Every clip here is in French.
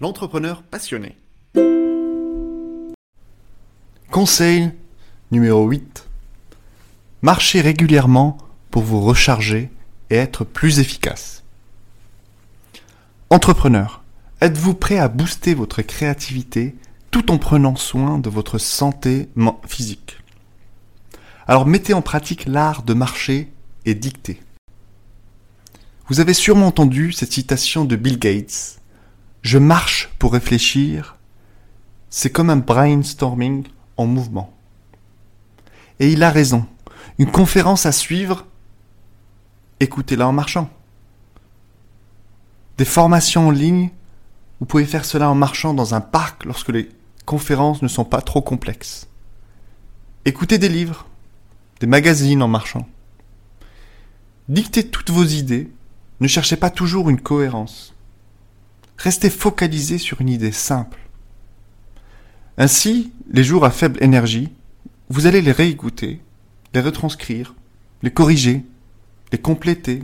l'entrepreneur passionné. Conseil numéro 8. Marchez régulièrement pour vous recharger et être plus efficace. Entrepreneur, êtes-vous prêt à booster votre créativité tout en prenant soin de votre santé physique? Alors mettez en pratique l'art de marcher et dicter. Vous avez sûrement entendu cette citation de Bill Gates. Je marche pour réfléchir. C'est comme un brainstorming en mouvement. Et il a raison. Une conférence à suivre, écoutez-la en marchant. Des formations en ligne, vous pouvez faire cela en marchant dans un parc lorsque les conférences ne sont pas trop complexes. Écoutez des livres, des magazines en marchant. Dictez toutes vos idées, ne cherchez pas toujours une cohérence. Restez focalisé sur une idée simple. Ainsi, les jours à faible énergie, vous allez les réécouter, les retranscrire, les corriger, les compléter.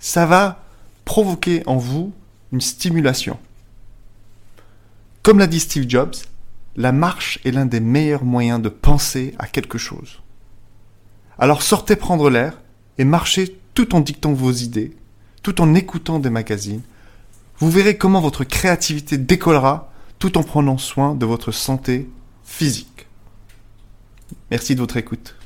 Ça va provoquer en vous une stimulation. Comme l'a dit Steve Jobs, la marche est l'un des meilleurs moyens de penser à quelque chose. Alors sortez prendre l'air et marchez tout en dictant vos idées, tout en écoutant des magazines. Vous verrez comment votre créativité décollera tout en prenant soin de votre santé physique. Merci de votre écoute.